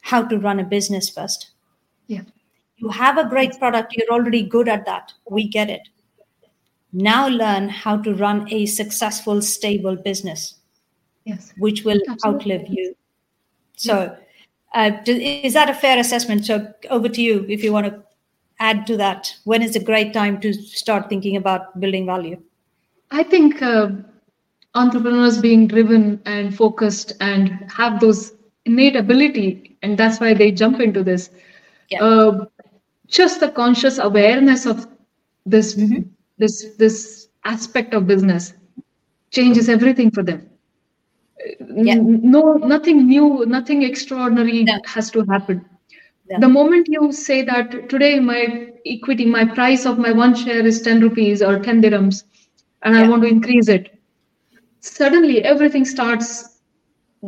how to run a business first. Yeah. You have a great product, you're already good at that. We get it. Now learn how to run a successful, stable business. Yes. Which will Absolutely. outlive you. So, uh, is that a fair assessment? So, over to you if you want to add to that. When is a great time to start thinking about building value? I think uh, entrepreneurs being driven and focused and have those innate ability and that's why they jump into this yeah. uh, just the conscious awareness of this mm-hmm. this this aspect of business changes everything for them yeah. no nothing new nothing extraordinary no. has to happen no. the moment you say that today my equity my price of my one share is 10 rupees or 10 dirhams and yeah. i want to increase it suddenly everything starts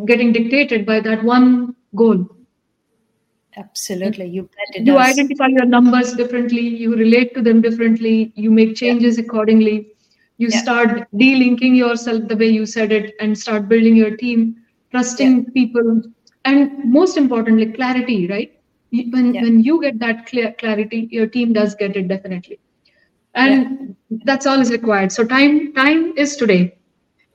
getting dictated by that one goal absolutely you you does. identify your numbers differently you relate to them differently you make changes yeah. accordingly you yeah. start delinking yourself the way you said it and start building your team trusting yeah. people and most importantly clarity right when when you get that clear clarity your team does get it definitely. And that's all is required. So time time is today.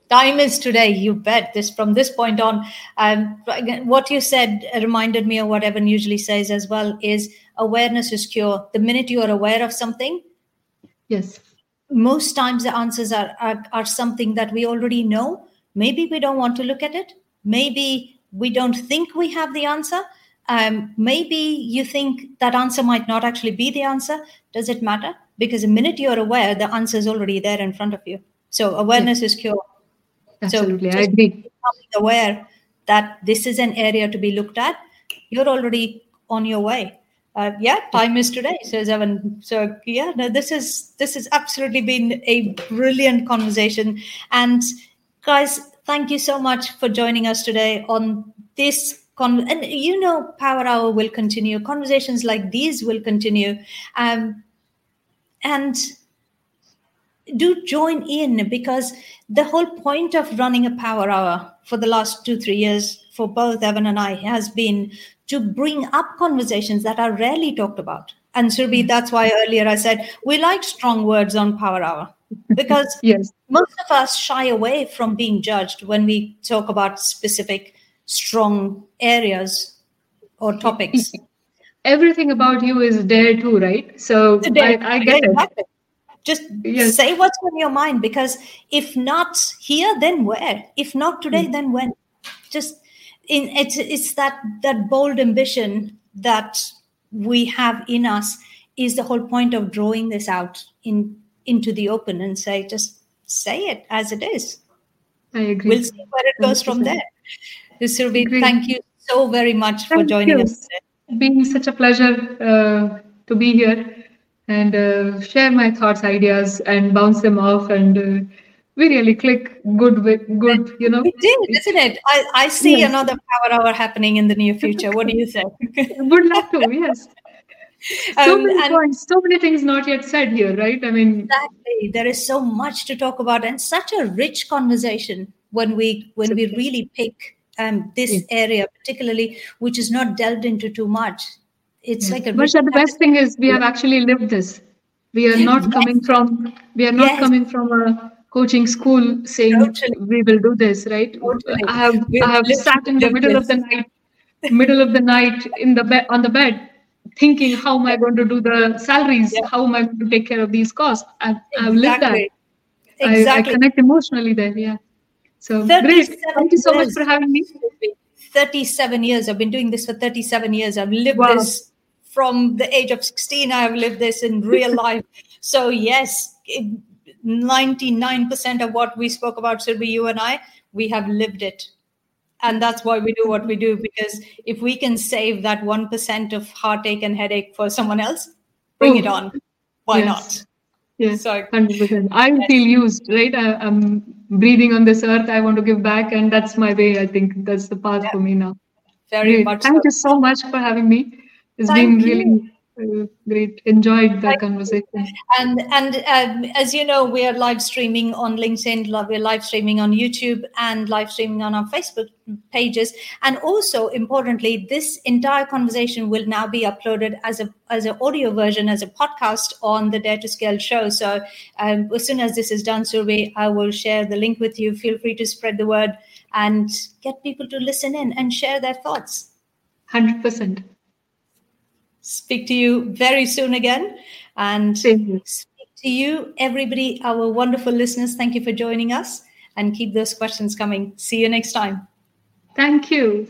Time is today you bet. This from this point on um, what you said reminded me of what evan usually says as well is awareness is cure. The minute you are aware of something yes. most times the answers are, are, are something that we already know. Maybe we don't want to look at it. Maybe we don't think we have the answer um, maybe you think that answer might not actually be the answer does it matter because the minute you're aware the answer is already there in front of you so awareness yes. is cure Absolutely, so I agree. Becoming aware that this is an area to be looked at, you're already on your way. Uh, yeah, time is today, says Evan. So yeah, no, this is this has absolutely been a brilliant conversation. And guys, thank you so much for joining us today on this Con- and you know power hour will continue conversations like these will continue um, and do join in because the whole point of running a power hour for the last two, three years for both Evan and I has been to bring up conversations that are rarely talked about. And Surabhi, that's why earlier I said we like strong words on Power Hour because yes. most of us shy away from being judged when we talk about specific strong areas or topics. Everything about you is dare too, right? So I, I, get it. Just yes. say what's on your mind because if not here, then where? If not today, mm. then when? Just in it's it's that that bold ambition that we have in us is the whole point of drawing this out in into the open and say just say it as it is. I agree. We'll see where it goes 100%. from there. Surabhi, thank you so very much thank for joining you. us. Today. Being such a pleasure uh, to be here and uh, share my thoughts, ideas, and bounce them off. And uh, we really click good with good, you know. We did, isn't it? I, I see yes. another power hour happening in the near future. What do you say? Would love to, yes. So um, many points, so many things not yet said here, right? I mean, exactly. There is so much to talk about, and such a rich conversation when we when we really pick um, this yes. area, particularly, which is not delved into too much it's like a but the best thing is we have actually lived this we are not yes. coming from we are not yes. coming from a coaching school saying totally. we will do this right totally. i have i have sat in the middle this. of the night middle of the night in the bed on the bed thinking how am i going to do the salaries yeah. how am i going to take care of these costs i've, I've lived that exactly. I, I connect emotionally there yeah so great thank you so much for having me 37 years. I've been doing this for 37 years. I've lived wow. this from the age of 16. I have lived this in real life. So, yes, 99% of what we spoke about, Surabhi, you and I, we have lived it. And that's why we do what we do, because if we can save that 1% of heartache and headache for someone else, bring Ooh. it oh. on. Why yes. not? Yes, so, 100%. I feel used, right? I, am breathing on this earth. I want to give back, and that's my way. I think that's the path yeah. for me now. Very much. Thank so. you so much for having me. It's Thank been really great. Enjoyed the conversation. And and um, as you know we are live streaming on linkedin we're live streaming on youtube and live streaming on our facebook pages. And also importantly this entire conversation will now be uploaded as a as an audio version as a podcast on the dare to scale show. So um, as soon as this is done Surabhi i will share the link with you. Feel free to spread the word and get people to listen in and share their thoughts. 100% speak to you very soon again. And speak to you, everybody, our wonderful listeners. Thank you for joining us and keep those questions coming. See you next time. Thank you.